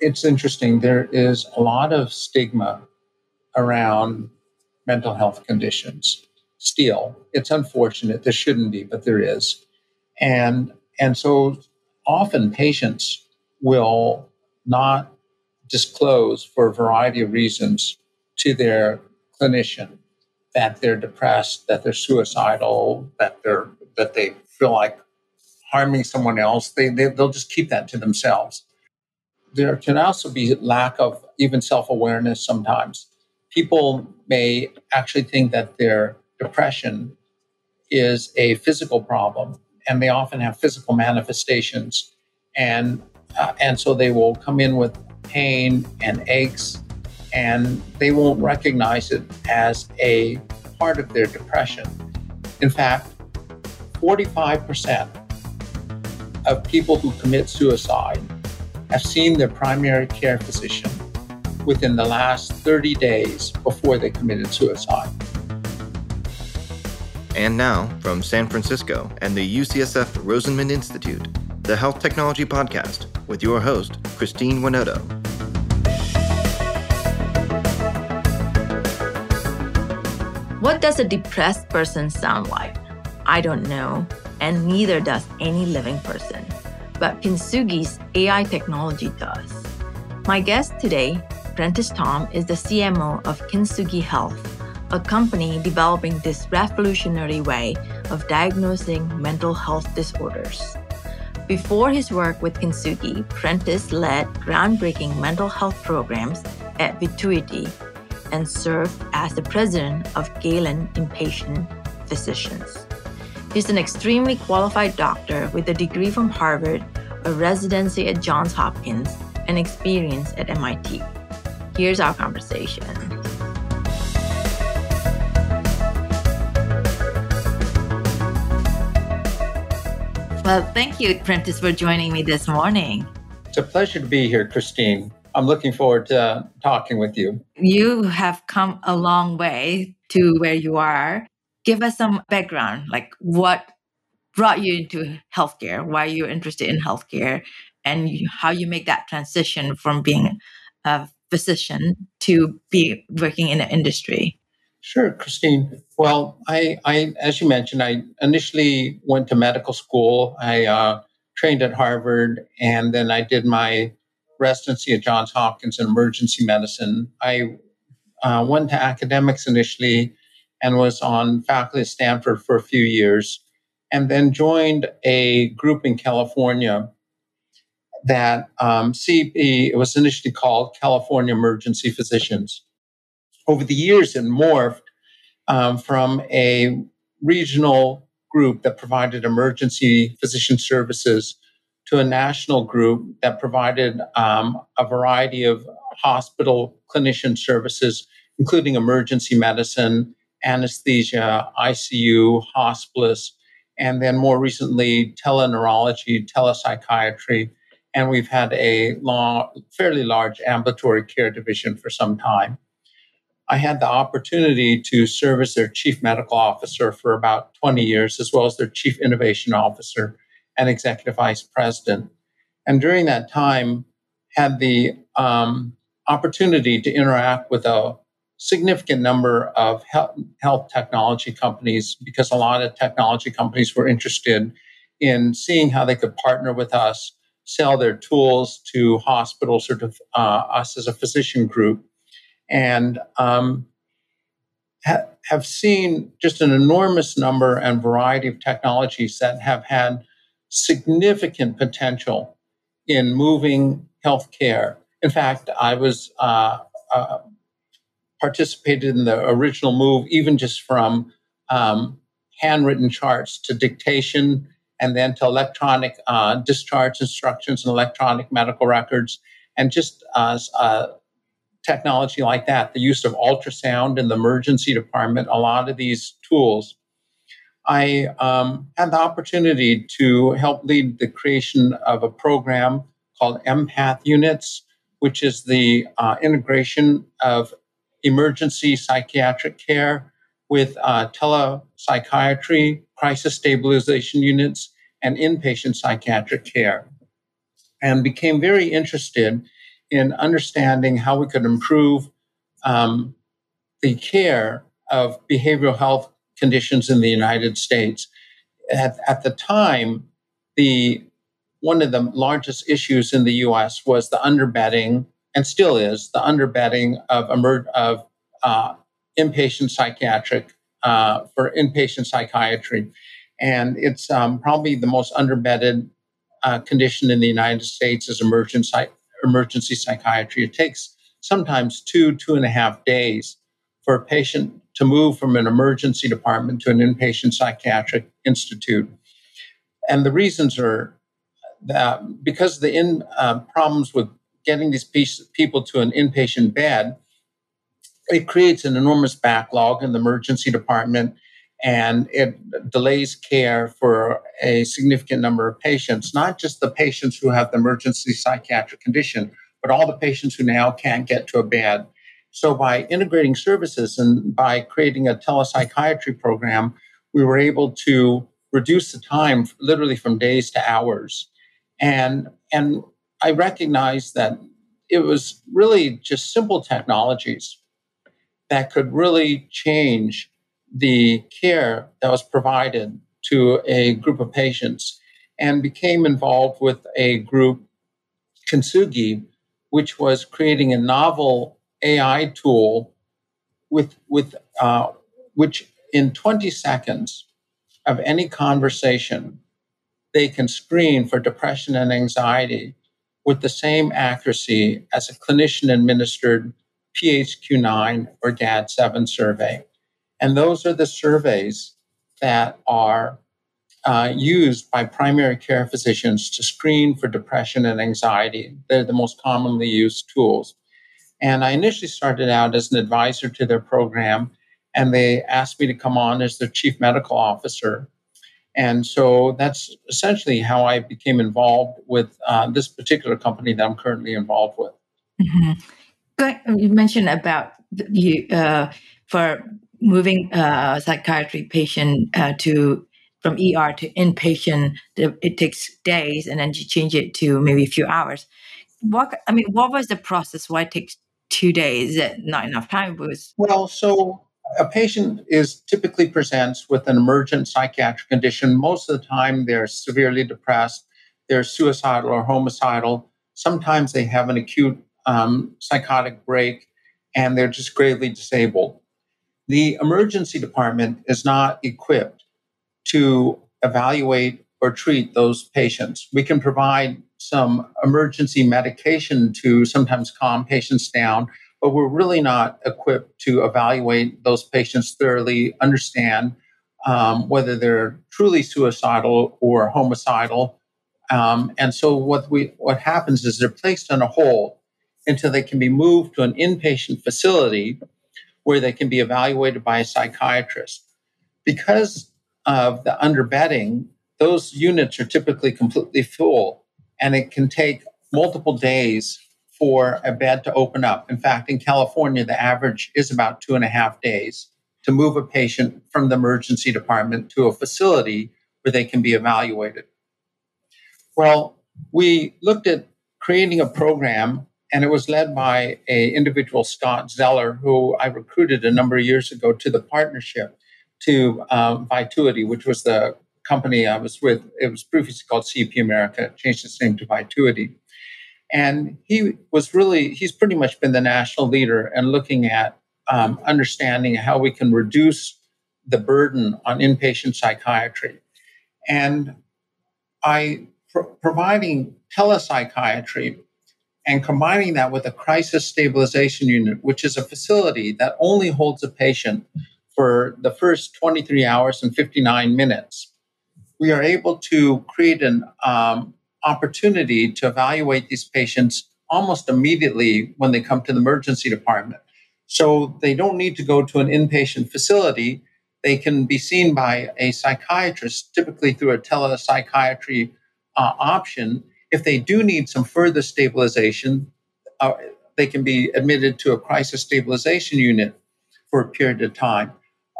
It's interesting. There is a lot of stigma around mental health conditions still. It's unfortunate. There shouldn't be, but there is. And, and so often patients will not disclose for a variety of reasons to their clinician that they're depressed, that they're suicidal, that they're that they feel like harming someone else. They, they they'll just keep that to themselves. There can also be lack of even self awareness sometimes. People may actually think that their depression is a physical problem, and they often have physical manifestations, and uh, and so they will come in with pain and aches and they won't recognize it as a part of their depression. In fact, 45% of people who commit suicide have seen their primary care physician within the last 30 days before they committed suicide. And now, from San Francisco and the UCSF Rosenman Institute, the Health Technology Podcast with your host, Christine Winoto. What does a depressed person sound like? I don't know, and neither does any living person. But Kintsugi's AI technology does. My guest today, Prentice Tom, is the CMO of Kintsugi Health, a company developing this revolutionary way of diagnosing mental health disorders. Before his work with Kintsugi, Prentice led groundbreaking mental health programs at Vituity and served as the president of Galen Inpatient Physicians. He's an extremely qualified doctor with a degree from Harvard, a residency at Johns Hopkins, and experience at MIT. Here's our conversation. Well, thank you, Prentice, for joining me this morning. It's a pleasure to be here, Christine. I'm looking forward to talking with you. You have come a long way to where you are. Give us some background, like what brought you into healthcare, why you're interested in healthcare, and how you make that transition from being a physician to be working in the industry. Sure, Christine. Well, I, I as you mentioned, I initially went to medical school. I uh, trained at Harvard, and then I did my residency at Johns Hopkins in emergency medicine. I uh, went to academics initially and was on faculty at Stanford for a few years, and then joined a group in California that um, it was initially called California Emergency Physicians. Over the years, it morphed um, from a regional group that provided emergency physician services to a national group that provided um, a variety of hospital clinician services, including emergency medicine, anesthesia, ICU, hospice, and then more recently, teleneurology, telepsychiatry. And we've had a long, fairly large ambulatory care division for some time. I had the opportunity to serve as their chief medical officer for about 20 years, as well as their chief innovation officer and executive vice president. And during that time, had the um, opportunity to interact with a significant number of health technology companies because a lot of technology companies were interested in seeing how they could partner with us, sell their tools to hospitals or to uh, us as a physician group, and um, ha- have seen just an enormous number and variety of technologies that have had significant potential in moving healthcare. In fact, I was uh, uh, participated in the original move, even just from um, handwritten charts to dictation, and then to electronic uh, discharge instructions and electronic medical records, and just uh, uh, technology like that. The use of ultrasound in the emergency department. A lot of these tools I um, had the opportunity to help lead the creation of a program called Empath Units, which is the uh, integration of emergency psychiatric care with uh, telepsychiatry, crisis stabilization units, and inpatient psychiatric care, and became very interested in understanding how we could improve um, the care of behavioral health conditions in the United States. At, at the time, the one of the largest issues in the U.S. was the underbedding, and still is the underbedding of emer- of uh, inpatient psychiatric uh, for inpatient psychiatry, and it's um, probably the most underbedded uh, condition in the United States is emergency emergency psychiatry. It takes sometimes two two and a half days for a patient to move from an emergency department to an inpatient psychiatric institute, and the reasons are that because the in uh, problems with getting these people to an inpatient bed, it creates an enormous backlog in the emergency department and it delays care for a significant number of patients, not just the patients who have the emergency psychiatric condition, but all the patients who now can't get to a bed. So, by integrating services and by creating a telepsychiatry program, we were able to reduce the time literally from days to hours. And, and I recognized that it was really just simple technologies that could really change the care that was provided to a group of patients and became involved with a group, Kintsugi, which was creating a novel AI tool with, with uh, which in 20 seconds of any conversation, they can screen for depression and anxiety with the same accuracy as a clinician administered PHQ9 or GAD7 survey. And those are the surveys that are uh, used by primary care physicians to screen for depression and anxiety. They're the most commonly used tools. And I initially started out as an advisor to their program, and they asked me to come on as their chief medical officer. And so that's essentially how I became involved with uh, this particular company that I'm currently involved with. Mm-hmm. You mentioned about you uh, for moving a psychiatry patient uh, to from ER to inpatient, it takes days, and then you change it to maybe a few hours. What I mean, what was the process? Why it takes two days? Is it not enough time? Was well, so a patient is typically presents with an emergent psychiatric condition. Most of the time, they're severely depressed, they're suicidal or homicidal. Sometimes they have an acute um, psychotic break, and they're just gravely disabled the emergency department is not equipped to evaluate or treat those patients. We can provide some emergency medication to sometimes calm patients down, but we're really not equipped to evaluate those patients thoroughly, understand um, whether they're truly suicidal or homicidal. Um, and so what we what happens is they're placed on a hold until they can be moved to an inpatient facility where they can be evaluated by a psychiatrist. Because of the underbedding, those units are typically completely full, and it can take multiple days for a bed to open up. In fact, in California, the average is about two and a half days to move a patient from the emergency department to a facility where they can be evaluated. Well, we looked at creating a program and it was led by a individual Scott Zeller, who I recruited a number of years ago to the partnership to um, Vituity, which was the company I was with. It was previously called CEP America, changed its name to Vituity. And he was really, he's pretty much been the national leader in looking at um, understanding how we can reduce the burden on inpatient psychiatry. And by providing telepsychiatry and combining that with a crisis stabilization unit, which is a facility that only holds a patient for the first 23 hours and 59 minutes, we are able to create an um, opportunity to evaluate these patients almost immediately when they come to the emergency department. So they don't need to go to an inpatient facility. They can be seen by a psychiatrist, typically through a telepsychiatry uh, option, if they do need some further stabilization, uh, they can be admitted to a crisis stabilization unit for a period of time.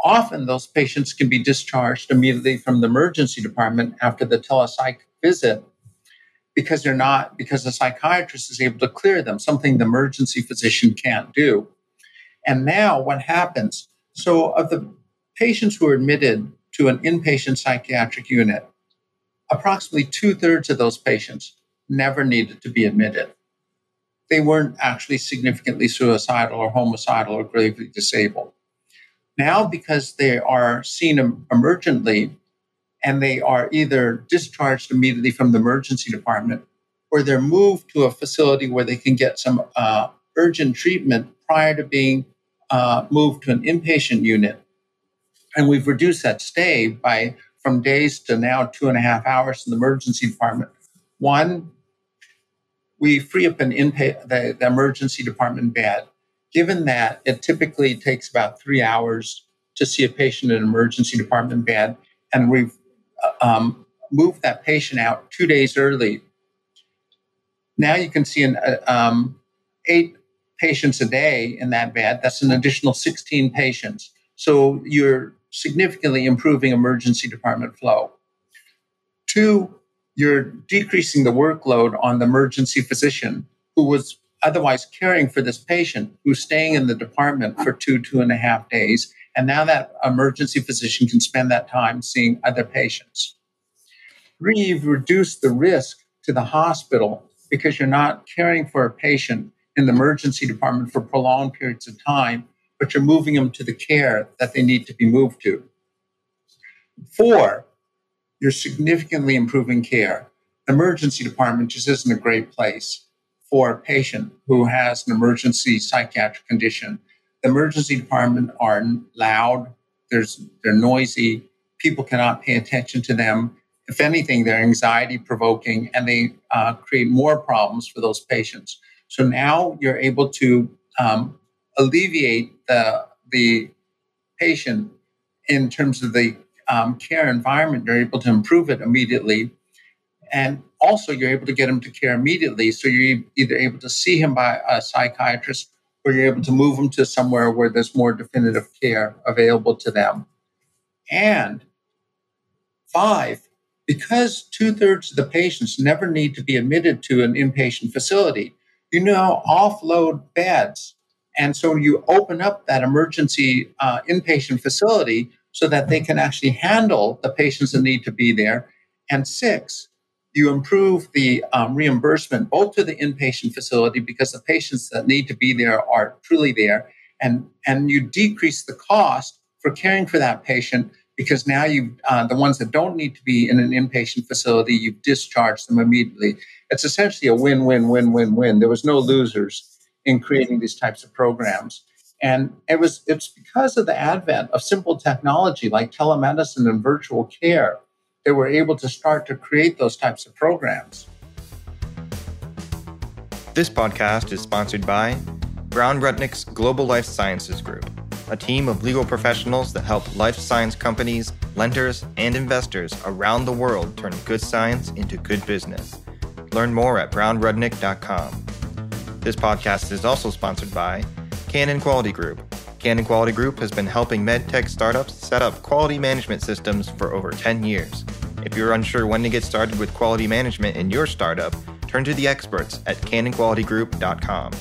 Often, those patients can be discharged immediately from the emergency department after the telepsych visit. Because they're not, because the psychiatrist is able to clear them, something the emergency physician can't do. And now what happens? So, of the patients who are admitted to an inpatient psychiatric unit, approximately two thirds of those patients never needed to be admitted. They weren't actually significantly suicidal or homicidal or gravely disabled. Now, because they are seen emergently and they are either discharged immediately from the emergency department or they're moved to a facility where they can get some uh, urgent treatment prior to being uh, moved to an inpatient unit. And we've reduced that stay by from days to now two and a half hours in the emergency department. One, we free up an inpatient the, the emergency department bed. Given that it typically takes about three hours to see a patient in an emergency department bed, and we've um, moved that patient out two days early. Now you can see an, uh, um, eight patients a day in that bed. That's an additional 16 patients. So you're significantly improving emergency department flow. Two, you're decreasing the workload on the emergency physician who was otherwise caring for this patient who's staying in the department for two, two and a half days. And now that emergency physician can spend that time seeing other patients. Three, you've reduced the risk to the hospital because you're not caring for a patient in the emergency department for prolonged periods of time, but you're moving them to the care that they need to be moved to. Four, you're significantly improving care. Emergency department just isn't a great place for a patient who has an emergency psychiatric condition. Emergency department are loud, there's, they're noisy, people cannot pay attention to them. If anything, they're anxiety provoking and they uh, create more problems for those patients. So now you're able to um, alleviate the, the patient in terms of the um, care environment, you're able to improve it immediately. And also, you're able to get him to care immediately. So you're either able to see him by a psychiatrist or you're able to move them to somewhere where there's more definitive care available to them. And five, because two thirds of the patients never need to be admitted to an inpatient facility, you now offload beds. And so you open up that emergency uh, inpatient facility so that they can actually handle the patients that need to be there. And six, you improve the um, reimbursement both to the inpatient facility because the patients that need to be there are truly there, and and you decrease the cost for caring for that patient because now you uh, the ones that don't need to be in an inpatient facility you've discharged them immediately. It's essentially a win-win-win-win-win. There was no losers in creating these types of programs. And it was it's because of the advent of simple technology like telemedicine and virtual care that we're able to start to create those types of programs. This podcast is sponsored by Brown Rudnick's Global Life Sciences Group, a team of legal professionals that help life science companies, lenders, and investors around the world turn good science into good business. Learn more at brownrudnick.com. This podcast is also sponsored by Canon Quality Group. Canon Quality Group has been helping medtech startups set up quality management systems for over 10 years. If you're unsure when to get started with quality management in your startup, turn to the experts at canonqualitygroup.com.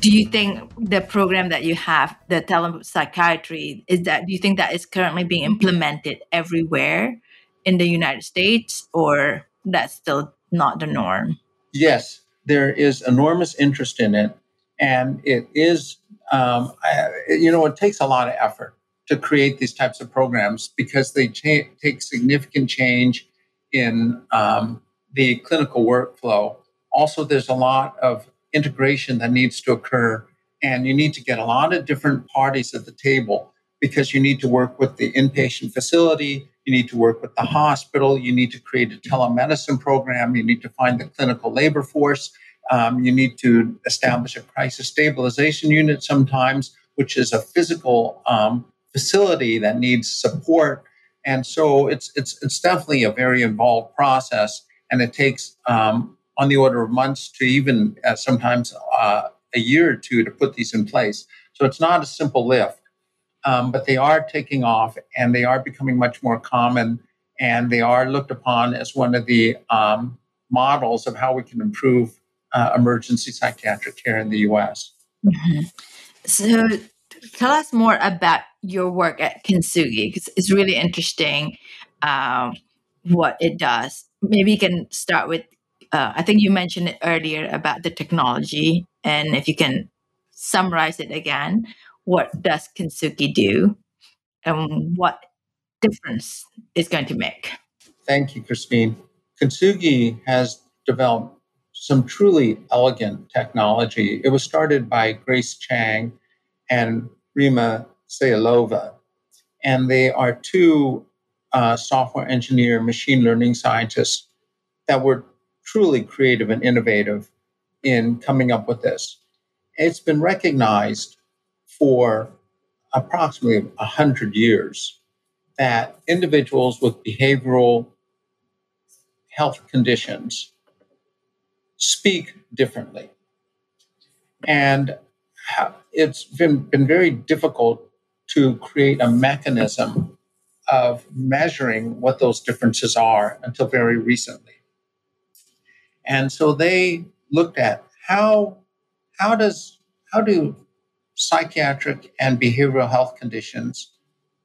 Do you think the program that you have, the telepsychiatry, is that do you think that is currently being implemented everywhere in the United States or that's still not the norm? Yes, there is enormous interest in it, and it is, um, I, you know, it takes a lot of effort to create these types of programs because they cha- take significant change in um, the clinical workflow. Also, there's a lot of integration that needs to occur, and you need to get a lot of different parties at the table because you need to work with the inpatient facility, you need to work with the hospital. You need to create a telemedicine program. You need to find the clinical labor force. Um, you need to establish a crisis stabilization unit sometimes, which is a physical um, facility that needs support. And so it's, it's, it's definitely a very involved process. And it takes um, on the order of months to even uh, sometimes uh, a year or two to put these in place. So it's not a simple lift um, but they are taking off and they are becoming much more common. and they are looked upon as one of the um, models of how we can improve uh, emergency psychiatric care in the US. Mm-hmm. So, tell us more about your work at Kintsugi because it's really interesting um, what it does. Maybe you can start with. Uh, I think you mentioned it earlier about the technology, and if you can summarize it again, what does Kintsugi do, and what difference it's going to make? Thank you, Christine. Kintsugi has developed some truly elegant technology. It was started by Grace Chang and Rima Seiilova, and they are two uh, software engineer, machine learning scientists that were truly creative and innovative in coming up with this. It's been recognized for approximately 100 years that individuals with behavioral health conditions speak differently. And it's been, been very difficult to create a mechanism of measuring what those differences are until very recently. And so they looked at how how does how do psychiatric and behavioral health conditions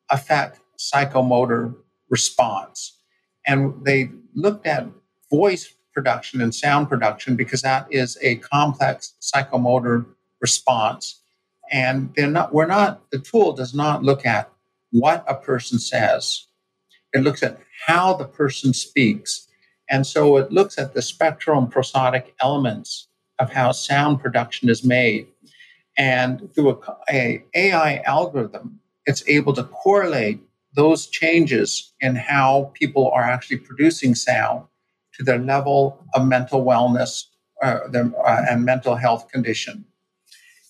affect psychomotor response. And they looked at voice production and sound production because that is a complex psychomotor response. And they're not, we're not, the tool does not look at what a person says. It looks at how the person speaks. And so it looks at the spectral and prosodic elements of how sound production is made. And through a, a AI algorithm, it's able to correlate those changes in how people are actually producing sound to their level of mental wellness uh, their, uh, and mental health condition.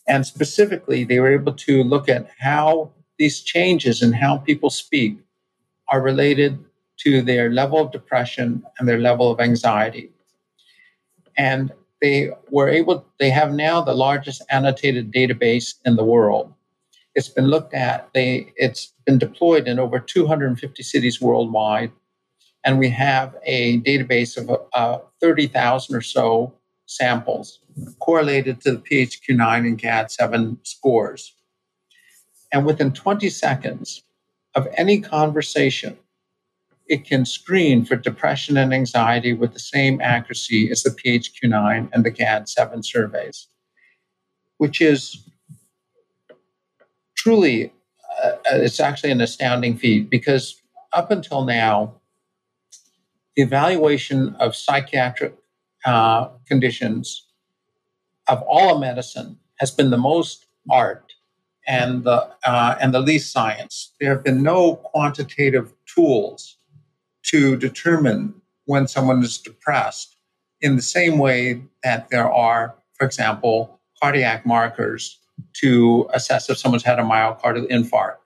And specifically, they were able to look at how these changes in how people speak are related to their level of depression and their level of anxiety. And they were able, they have now the largest annotated database in the world it's been looked at. They it's been deployed in over 250 cities worldwide, and we have a database of uh, 30,000 or so samples correlated to the PHQ-9 and GAD-7 scores. And within 20 seconds of any conversation, it can screen for depression and anxiety with the same accuracy as the PHQ-9 and the GAD-7 surveys, which is truly, uh, it's actually an astounding feat because up until now, the evaluation of psychiatric uh, conditions of all of medicine has been the most art and the uh, and the least science. There have been no quantitative tools to determine when someone is depressed in the same way that there are, for example, cardiac markers to assess if someone's had a myocardial infarct,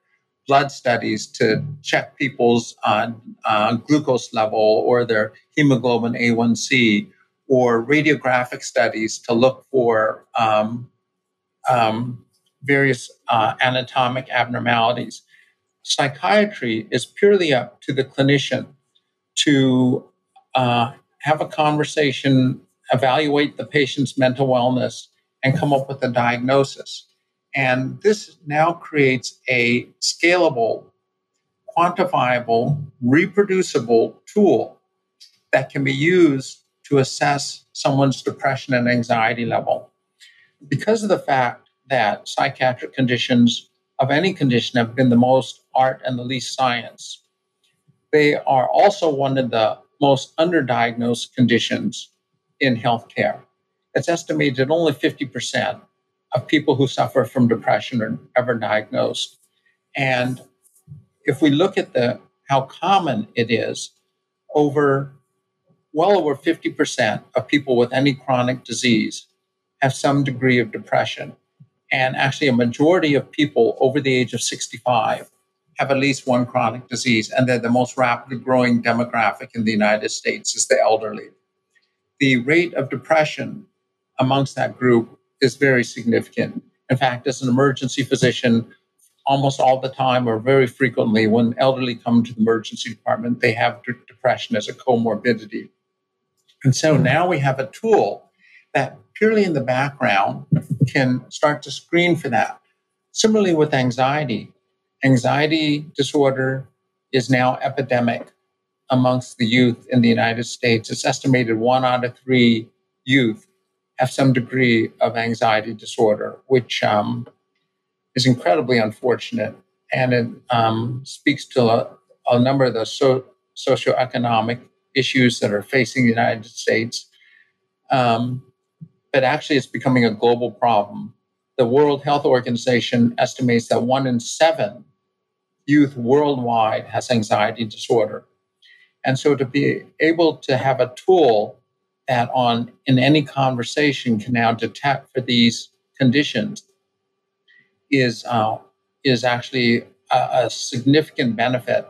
blood studies to check people's uh, uh, glucose level or their hemoglobin A1C, or radiographic studies to look for um, um, various uh, anatomic abnormalities. Psychiatry is purely up to the clinician to uh, have a conversation, evaluate the patient's mental wellness, and come up with a diagnosis. And this now creates a scalable, quantifiable, reproducible tool that can be used to assess someone's depression and anxiety level. Because of the fact that psychiatric conditions of any condition have been the most art and the least science, they are also one of the most underdiagnosed conditions in healthcare. It's estimated only 50% of people who suffer from depression are ever diagnosed. And if we look at the how common it is, over well over 50% of people with any chronic disease have some degree of depression. And actually, a majority of people over the age of 65 have at least one chronic disease. And they're the most rapidly growing demographic in the United States is the elderly. The rate of depression amongst that group is very significant. In fact, as an emergency physician, almost all the time or very frequently when elderly come to the emergency department, they have depression as a comorbidity. And so now we have a tool that purely in the background can start to screen for that. Similarly with anxiety, anxiety disorder is now epidemic amongst the youth in the United States. It's estimated one out of three youth have some degree of anxiety disorder, which um, is incredibly unfortunate. And it um, speaks to a, a, number of the so, socioeconomic issues that are facing the United States. Um, but actually, it's becoming a global problem. The World Health Organization estimates that one in seven youth worldwide has anxiety disorder. And so to be able to have a tool that on in any conversation can now detect for these conditions is uh, is actually a, a, significant benefit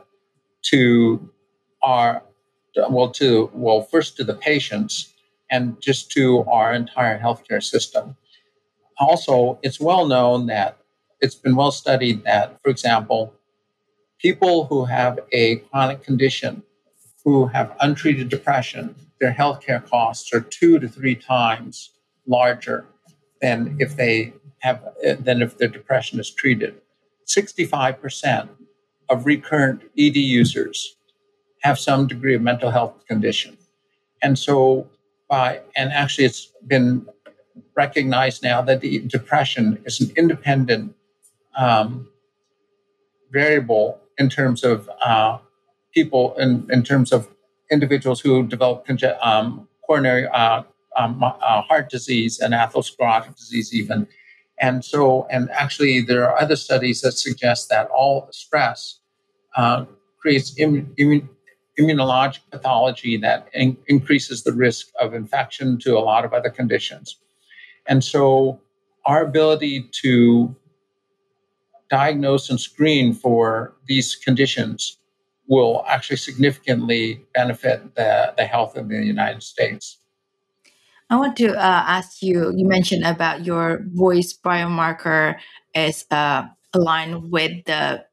to our well to well first to the patients and just to our entire healthcare system. Also, it's well known that it's been well studied that, for example, people who have a chronic condition who have untreated depression, their healthcare costs are two to three times larger than if they have than if their depression is treated. 65% of recurrent ED users have some degree of mental health condition. And so by and actually it's been recognized now that the depression is an independent um, variable in terms of uh, people in, in terms of individuals who develop conge- um, coronary uh, um, uh, heart disease and atherosclerotic disease even and so and actually there are other studies that suggest that all stress uh, creates Im- Im- immunologic pathology that in- increases the risk of infection to a lot of other conditions and so our ability to diagnose and screen for these conditions will actually significantly benefit the, the health of the United States. I want to uh, ask you, you mentioned about your voice biomarker is uh, aligned with the,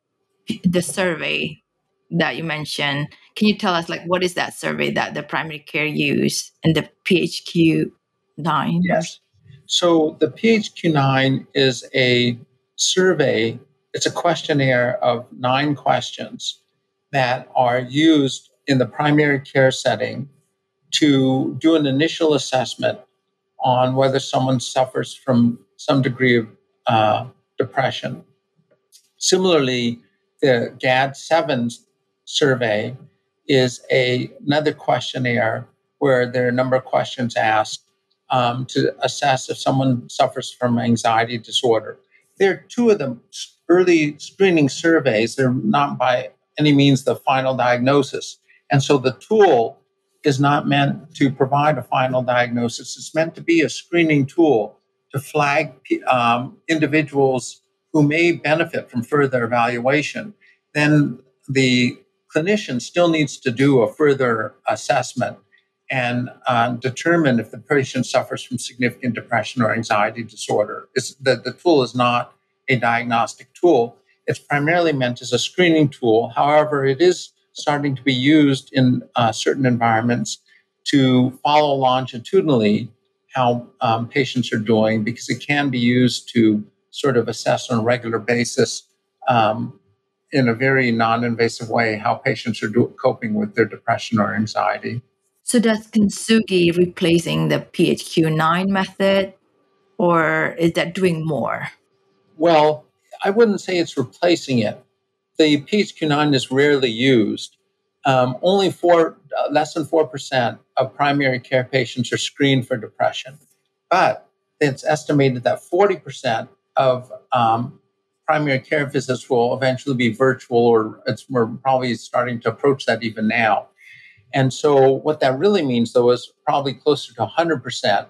the survey that you mentioned. Can you tell us like what is that survey that the primary care use and the PHQ-9? Yes. So the PHQ-9 is a survey, it's a questionnaire of nine questions that are used in the primary care setting to do an initial assessment on whether someone suffers from some degree of uh, depression. Similarly, the GAD 7 survey is a, another questionnaire where there are a number of questions asked um, to assess if someone suffers from anxiety disorder. There are two of them early screening surveys. They're not by any means the final diagnosis. And so the tool is not meant to provide a final diagnosis. It's meant to be a screening tool to flag um, individuals who may benefit from further evaluation. Then the clinician still needs to do a further assessment and uh, determine if the patient suffers from significant depression or anxiety disorder. The, the tool is not a diagnostic tool. It's primarily meant as a screening tool. However, it is starting to be used in uh, certain environments to follow longitudinally how um, patients are doing because it can be used to sort of assess on a regular basis um, in a very non-invasive way how patients are do- coping with their depression or anxiety. So does Kintsugi replacing the PHQ-9 method or is that doing more? Well, I wouldn't say it's replacing it. The PHQ-9 is rarely used. Um, only four, uh, less than four percent of primary care patients are screened for depression, but it's estimated that forty percent of um, primary care visits will eventually be virtual, or it's we're probably starting to approach that even now. And so, what that really means, though, is probably closer to 100%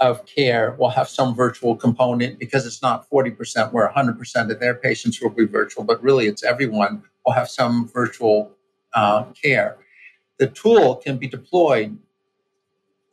of care will have some virtual component because it's not 40% where 100% of their patients will be virtual, but really it's everyone will have some virtual uh, care. The tool can be deployed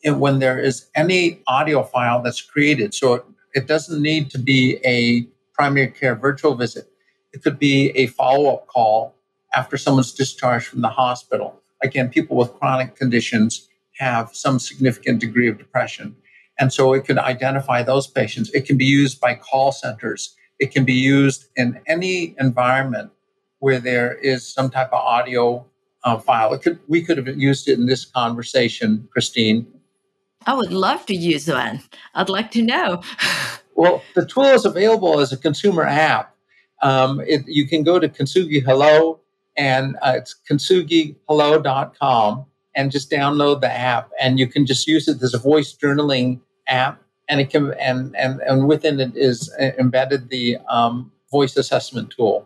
when there is any audio file that's created. So it, it doesn't need to be a primary care virtual visit. It could be a follow up call after someone's discharged from the hospital. Again, people with chronic conditions have some significant degree of depression. And so it can identify those patients. It can be used by call centers. It can be used in any environment where there is some type of audio uh, file. It could, we could have used it in this conversation, Christine. I would love to use one. I'd like to know. well, the tool is available as a consumer app. Um, it, you can go to Kintsugi Hello and uh, it's kintsugihello.com and just download the app and you can just use it as a voice journaling app and it can and and, and within it is uh, embedded the um, voice assessment tool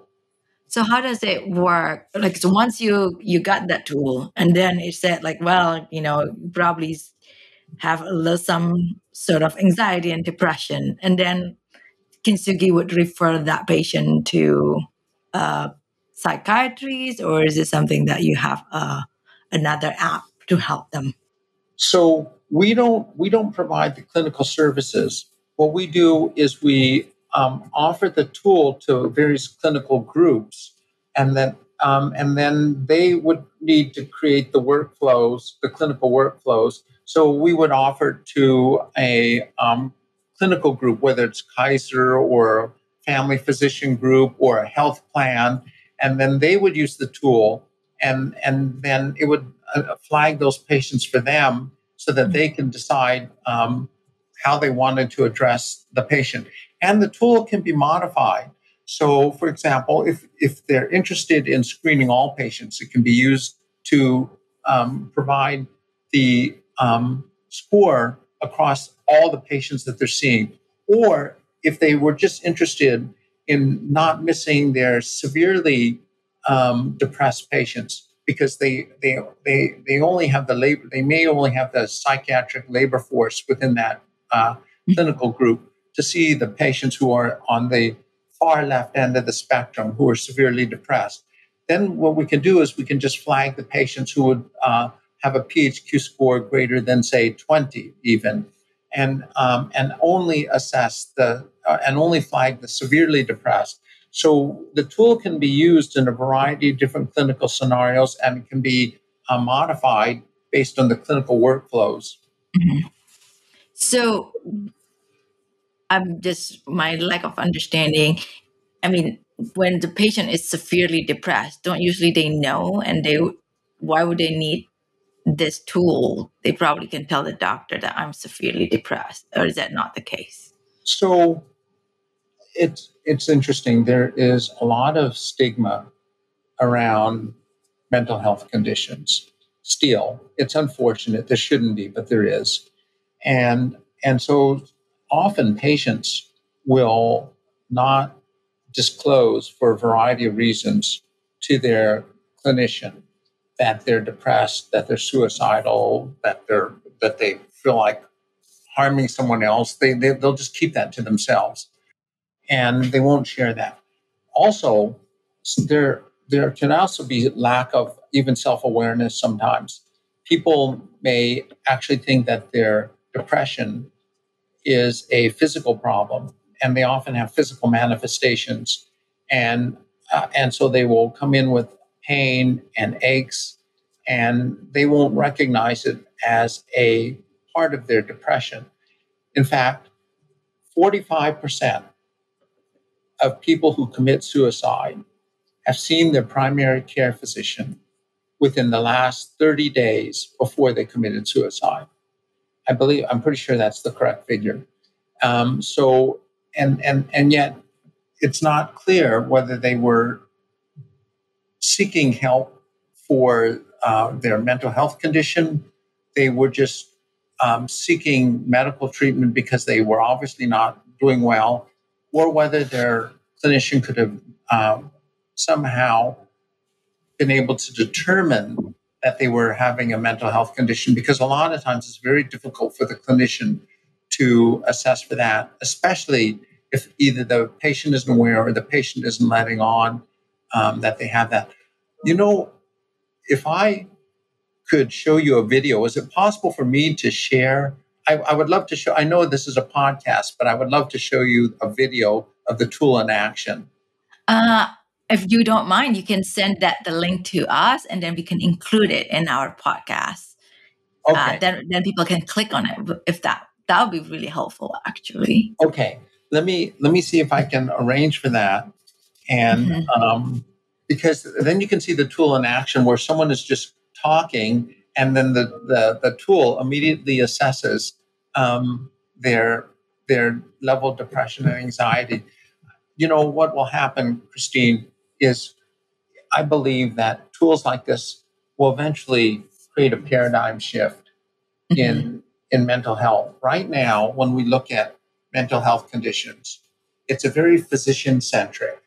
so how does it work like so once you you got that tool and then it said like well you know probably have a little, some sort of anxiety and depression and then kintsugi would refer that patient to a psychiatrist or is it something that you have uh, another app to help them so we don't we don't provide the clinical services. What we do is we um, offer the tool to various clinical groups, and then um, and then they would need to create the workflows, the clinical workflows. So we would offer to a um, clinical group, whether it's Kaiser or family physician group or a health plan, and then they would use the tool, and and then it would uh, flag those patients for them so that they can decide um, how they wanted to address the patient. And the tool can be modified. So, for example, if, if they're interested in screening all patients, it can be used to um, provide the um, score across all the patients that they're seeing. Or if they were just interested in not missing their severely um, depressed patients, because they they they they only have the labor they may only have the psychiatric labor force within that uh, mm-hmm. clinical group to see the patients who are on the far left end of the spectrum who are severely depressed. Then what we can do is we can just flag the patients who would uh, have a PHQ score greater than say 20 even, and um, and only assess the uh, and only flag the severely depressed so the tool can be used in a variety of different clinical scenarios and can be uh, modified based on the clinical workflows. Mm-hmm. So I'm just my lack of understanding. I mean, when the patient is severely depressed, don't usually they know and they why would they need this tool? They probably can tell the doctor that I'm severely depressed, or is that not the case? So it's it's interesting. There is a lot of stigma around mental health conditions. Still, it's unfortunate. There shouldn't be, but there is, and and so often patients will not disclose for a variety of reasons to their clinician that they're depressed, that they're suicidal, that they're that they feel like harming someone else. They, they they'll just keep that to themselves and they won't share that. Also, there there can also be lack of even self-awareness sometimes. People may actually think that their depression is a physical problem and they often have physical manifestations and uh, and so they will come in with pain and aches and they won't recognize it as a part of their depression. In fact, 45% of people who commit suicide have seen their primary care physician within the last 30 days before they committed suicide. I believe, I'm pretty sure that's the correct figure. Um, so, and, and, and yet it's not clear whether they were seeking help for uh, their mental health condition. They were just um, seeking medical treatment because they were obviously not doing well or whether their clinician could have um, somehow been able to determine that they were having a mental health condition because a lot of times it's very difficult for the clinician to assess for that, especially if either the patient isn't aware or the patient isn't letting on um, that they have that. You know, if I could show you a video, is it possible for me to share I, I, would love to show. I know this is a podcast, but I would love to show you a video of the tool in action. Uh, if you don't mind, you can send that the link to us, and then we can include it in our podcast. Uh, okay. Uh, then then people can click on it if that that would be really helpful, actually. Okay. Let me let me see if I can arrange for that, and mm-hmm. um, because then you can see the tool in action where someone is just talking, and then the the, the tool immediately assesses um, their their level of depression and anxiety. You know what will happen, Christine, is I believe that tools like this will eventually create a paradigm shift mm-hmm. in in mental health. Right now, when we look at mental health conditions, it's a very physician centric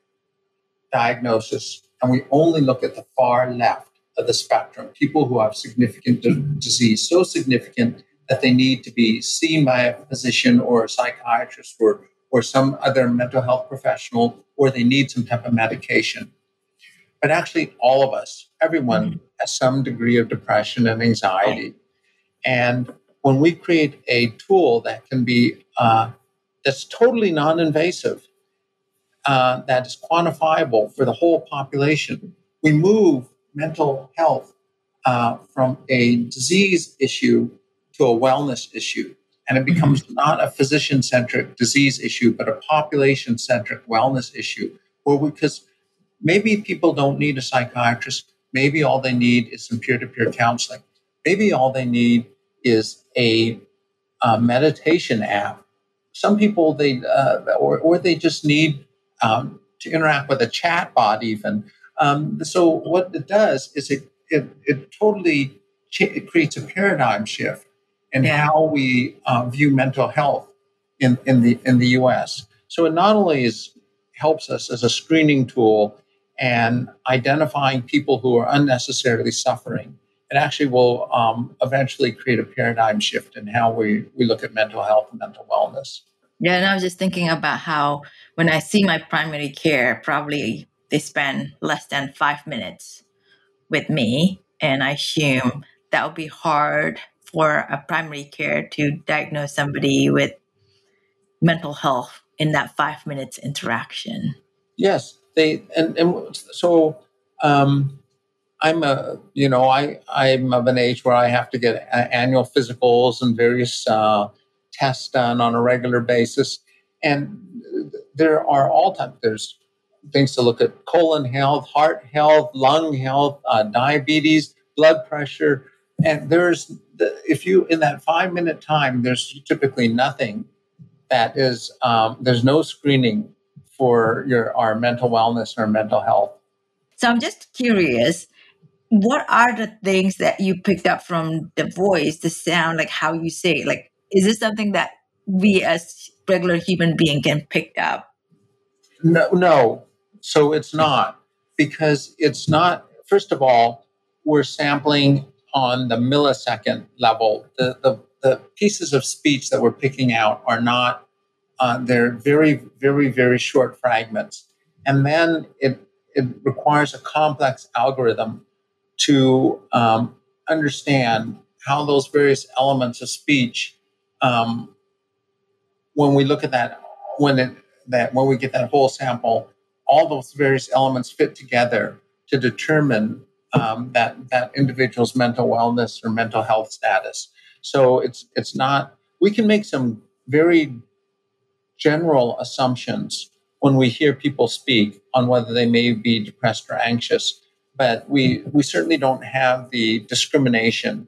diagnosis, and we only look at the far left of the spectrum people who have significant disease, so significant that they need to be seen by a physician or a psychiatrist or, or some other mental health professional, or they need some type of medication. But actually, all of us, everyone, mm-hmm. has some degree of depression and anxiety. And when we create a tool that can be uh, that's totally non-invasive, uh, that is quantifiable for the whole population, we move mental health uh, from a disease issue to a wellness issue. And it mm-hmm. becomes mm-hmm. not a physician centric disease issue, but a population centric wellness issue. Where because maybe people don't need a psychiatrist. Maybe all they need is some peer to peer counseling. Maybe all they need is a, a meditation app. Some people they uh, or or they just need um, to interact with a chat bot even. Um, so what it does is it it, it totally it creates a paradigm shift in yeah. how we uh, view mental health in, in the in the U.S. So it not only is helps us as a screening tool and identifying people who are unnecessarily suffering, it actually will um, eventually create a paradigm shift in how we, we look at mental health and mental wellness. Yeah, and I was just thinking about how when I see my primary care, probably they spend less than five minutes with me, and I assume that would be hard for a primary care to diagnose somebody with mental health in that five minutes interaction. Yes, they and, and so um, I'm a you know I I'm of an age where I have to get annual physicals and various uh, tests done on a regular basis, and there are all types. There's things to look at: colon health, heart health, lung health, uh, diabetes, blood pressure, and there's if you in that five minute time, there's typically nothing that is um, there's no screening for your our mental wellness or mental health. So I'm just curious, what are the things that you picked up from the voice, the sound, like how you say it? Like, is this something that we as regular human being can pick up? No, no. So it's not because it's not. First of all, we're sampling on the millisecond level. The, the, the pieces of speech that we're picking out are not, uh, they're very, very, very short fragments. And then it, it requires a complex algorithm to um, understand how those various elements of speech, um, when we look at that, when it, that when we get that whole sample, all those various elements fit together to determine um, that that individual's mental wellness or mental health status. So it's it's not. We can make some very general assumptions when we hear people speak on whether they may be depressed or anxious, but we we certainly don't have the discrimination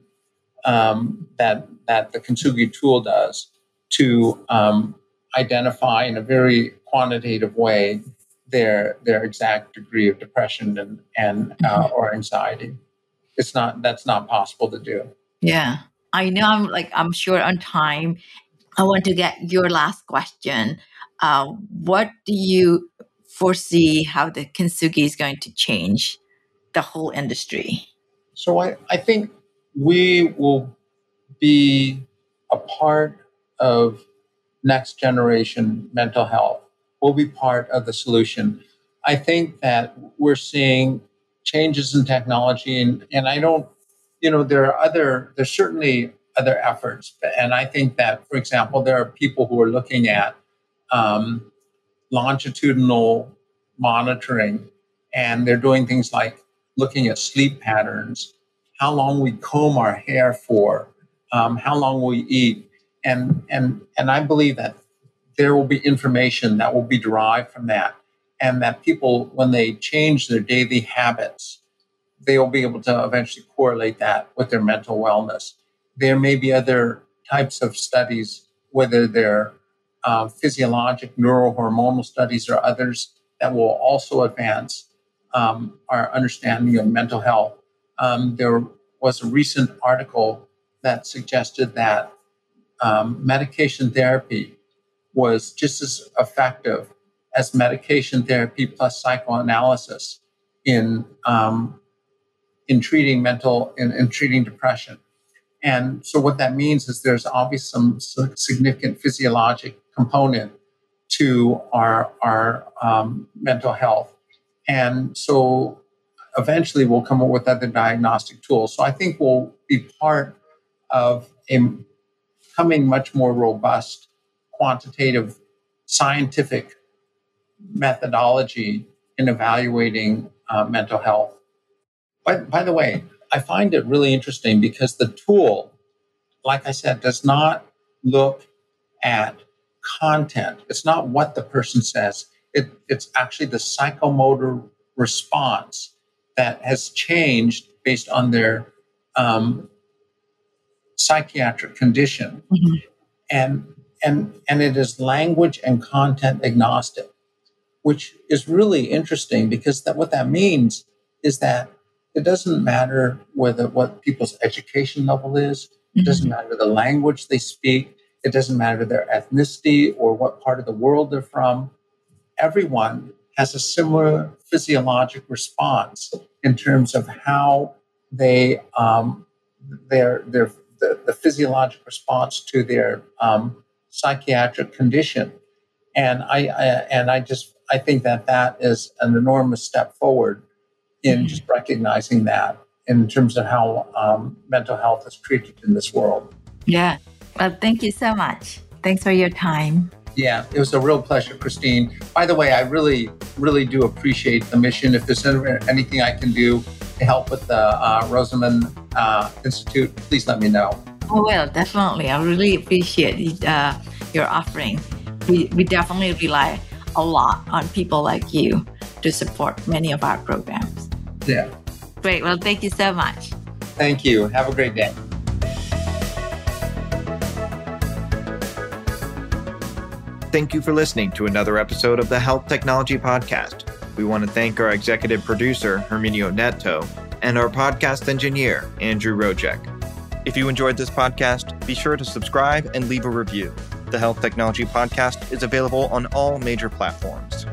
um, that that the Kintsugi tool does to um, identify in a very quantitative way their their exact degree of depression and and uh, mm-hmm. or anxiety. It's not that's not possible to do. Yeah, I know. I'm like I'm short on time. I want to get your last question. Uh, what do you foresee how the kintsugi is going to change the whole industry? So I, I think we will be a part of next generation mental health We'll be part of the solution. I think that we're seeing changes in technology, and, and I don't, you know, there are other, there's certainly other efforts. And I think that, for example, there are people who are looking at um, longitudinal monitoring, and they're doing things like looking at sleep patterns, how long we comb our hair for, um, how long we eat, and and and I believe that there will be information that will be derived from that, and that people, when they change their daily habits, they will be able to eventually correlate that with their mental wellness. There may be other types of studies, whether they're uh, physiologic, neurohormonal studies, or others that will also advance um, our understanding of mental health. Um, there was a recent article that suggested that um, medication therapy was just as effective as medication therapy plus psychoanalysis in um, in treating mental in, in treating depression. And so what that means is there's obviously some significant physiologic component to our our um, mental health. And so eventually we'll come up with other diagnostic tools. So I think we'll be part of a becoming much more robust quantitative scientific methodology in evaluating uh, mental health. But by the way, I find it really interesting because the tool, like I said, does not look at content. It's not what the person says. It, it's actually the psychomotor response that has changed based on their um, psychiatric condition. Mm-hmm. And, and, and it is language and content agnostic, which is really interesting because that, what that means is that it doesn't matter whether what people's education level is, it doesn't mm-hmm. matter the language they speak, it doesn't matter their ethnicity or what part of the world they're from. Everyone has a similar physiologic response in terms of how they um, their their the, the physiologic response to their um, psychiatric condition, and I, I and I just I think that that is an enormous step forward in mm-hmm. just recognizing that in terms of how um, mental health is treated in this world. Yeah. Well, thank you so much. Thanks for your time. Yeah, it was a real pleasure, Christine. By the way, I really, really do appreciate the mission. If there's anything I can do to help with the uh, Rosenman uh, Institute, please let me know. Oh, well, definitely. I really appreciate uh, your offering. We, we definitely rely a lot on people like you to support many of our programs. Yeah. Great. Well, thank you so much. Thank you. Have a great day. Thank you for listening to another episode of the Health Technology Podcast. We want to thank our executive producer, Herminio Neto, and our podcast engineer, Andrew Rojek. If you enjoyed this podcast, be sure to subscribe and leave a review. The Health Technology Podcast is available on all major platforms.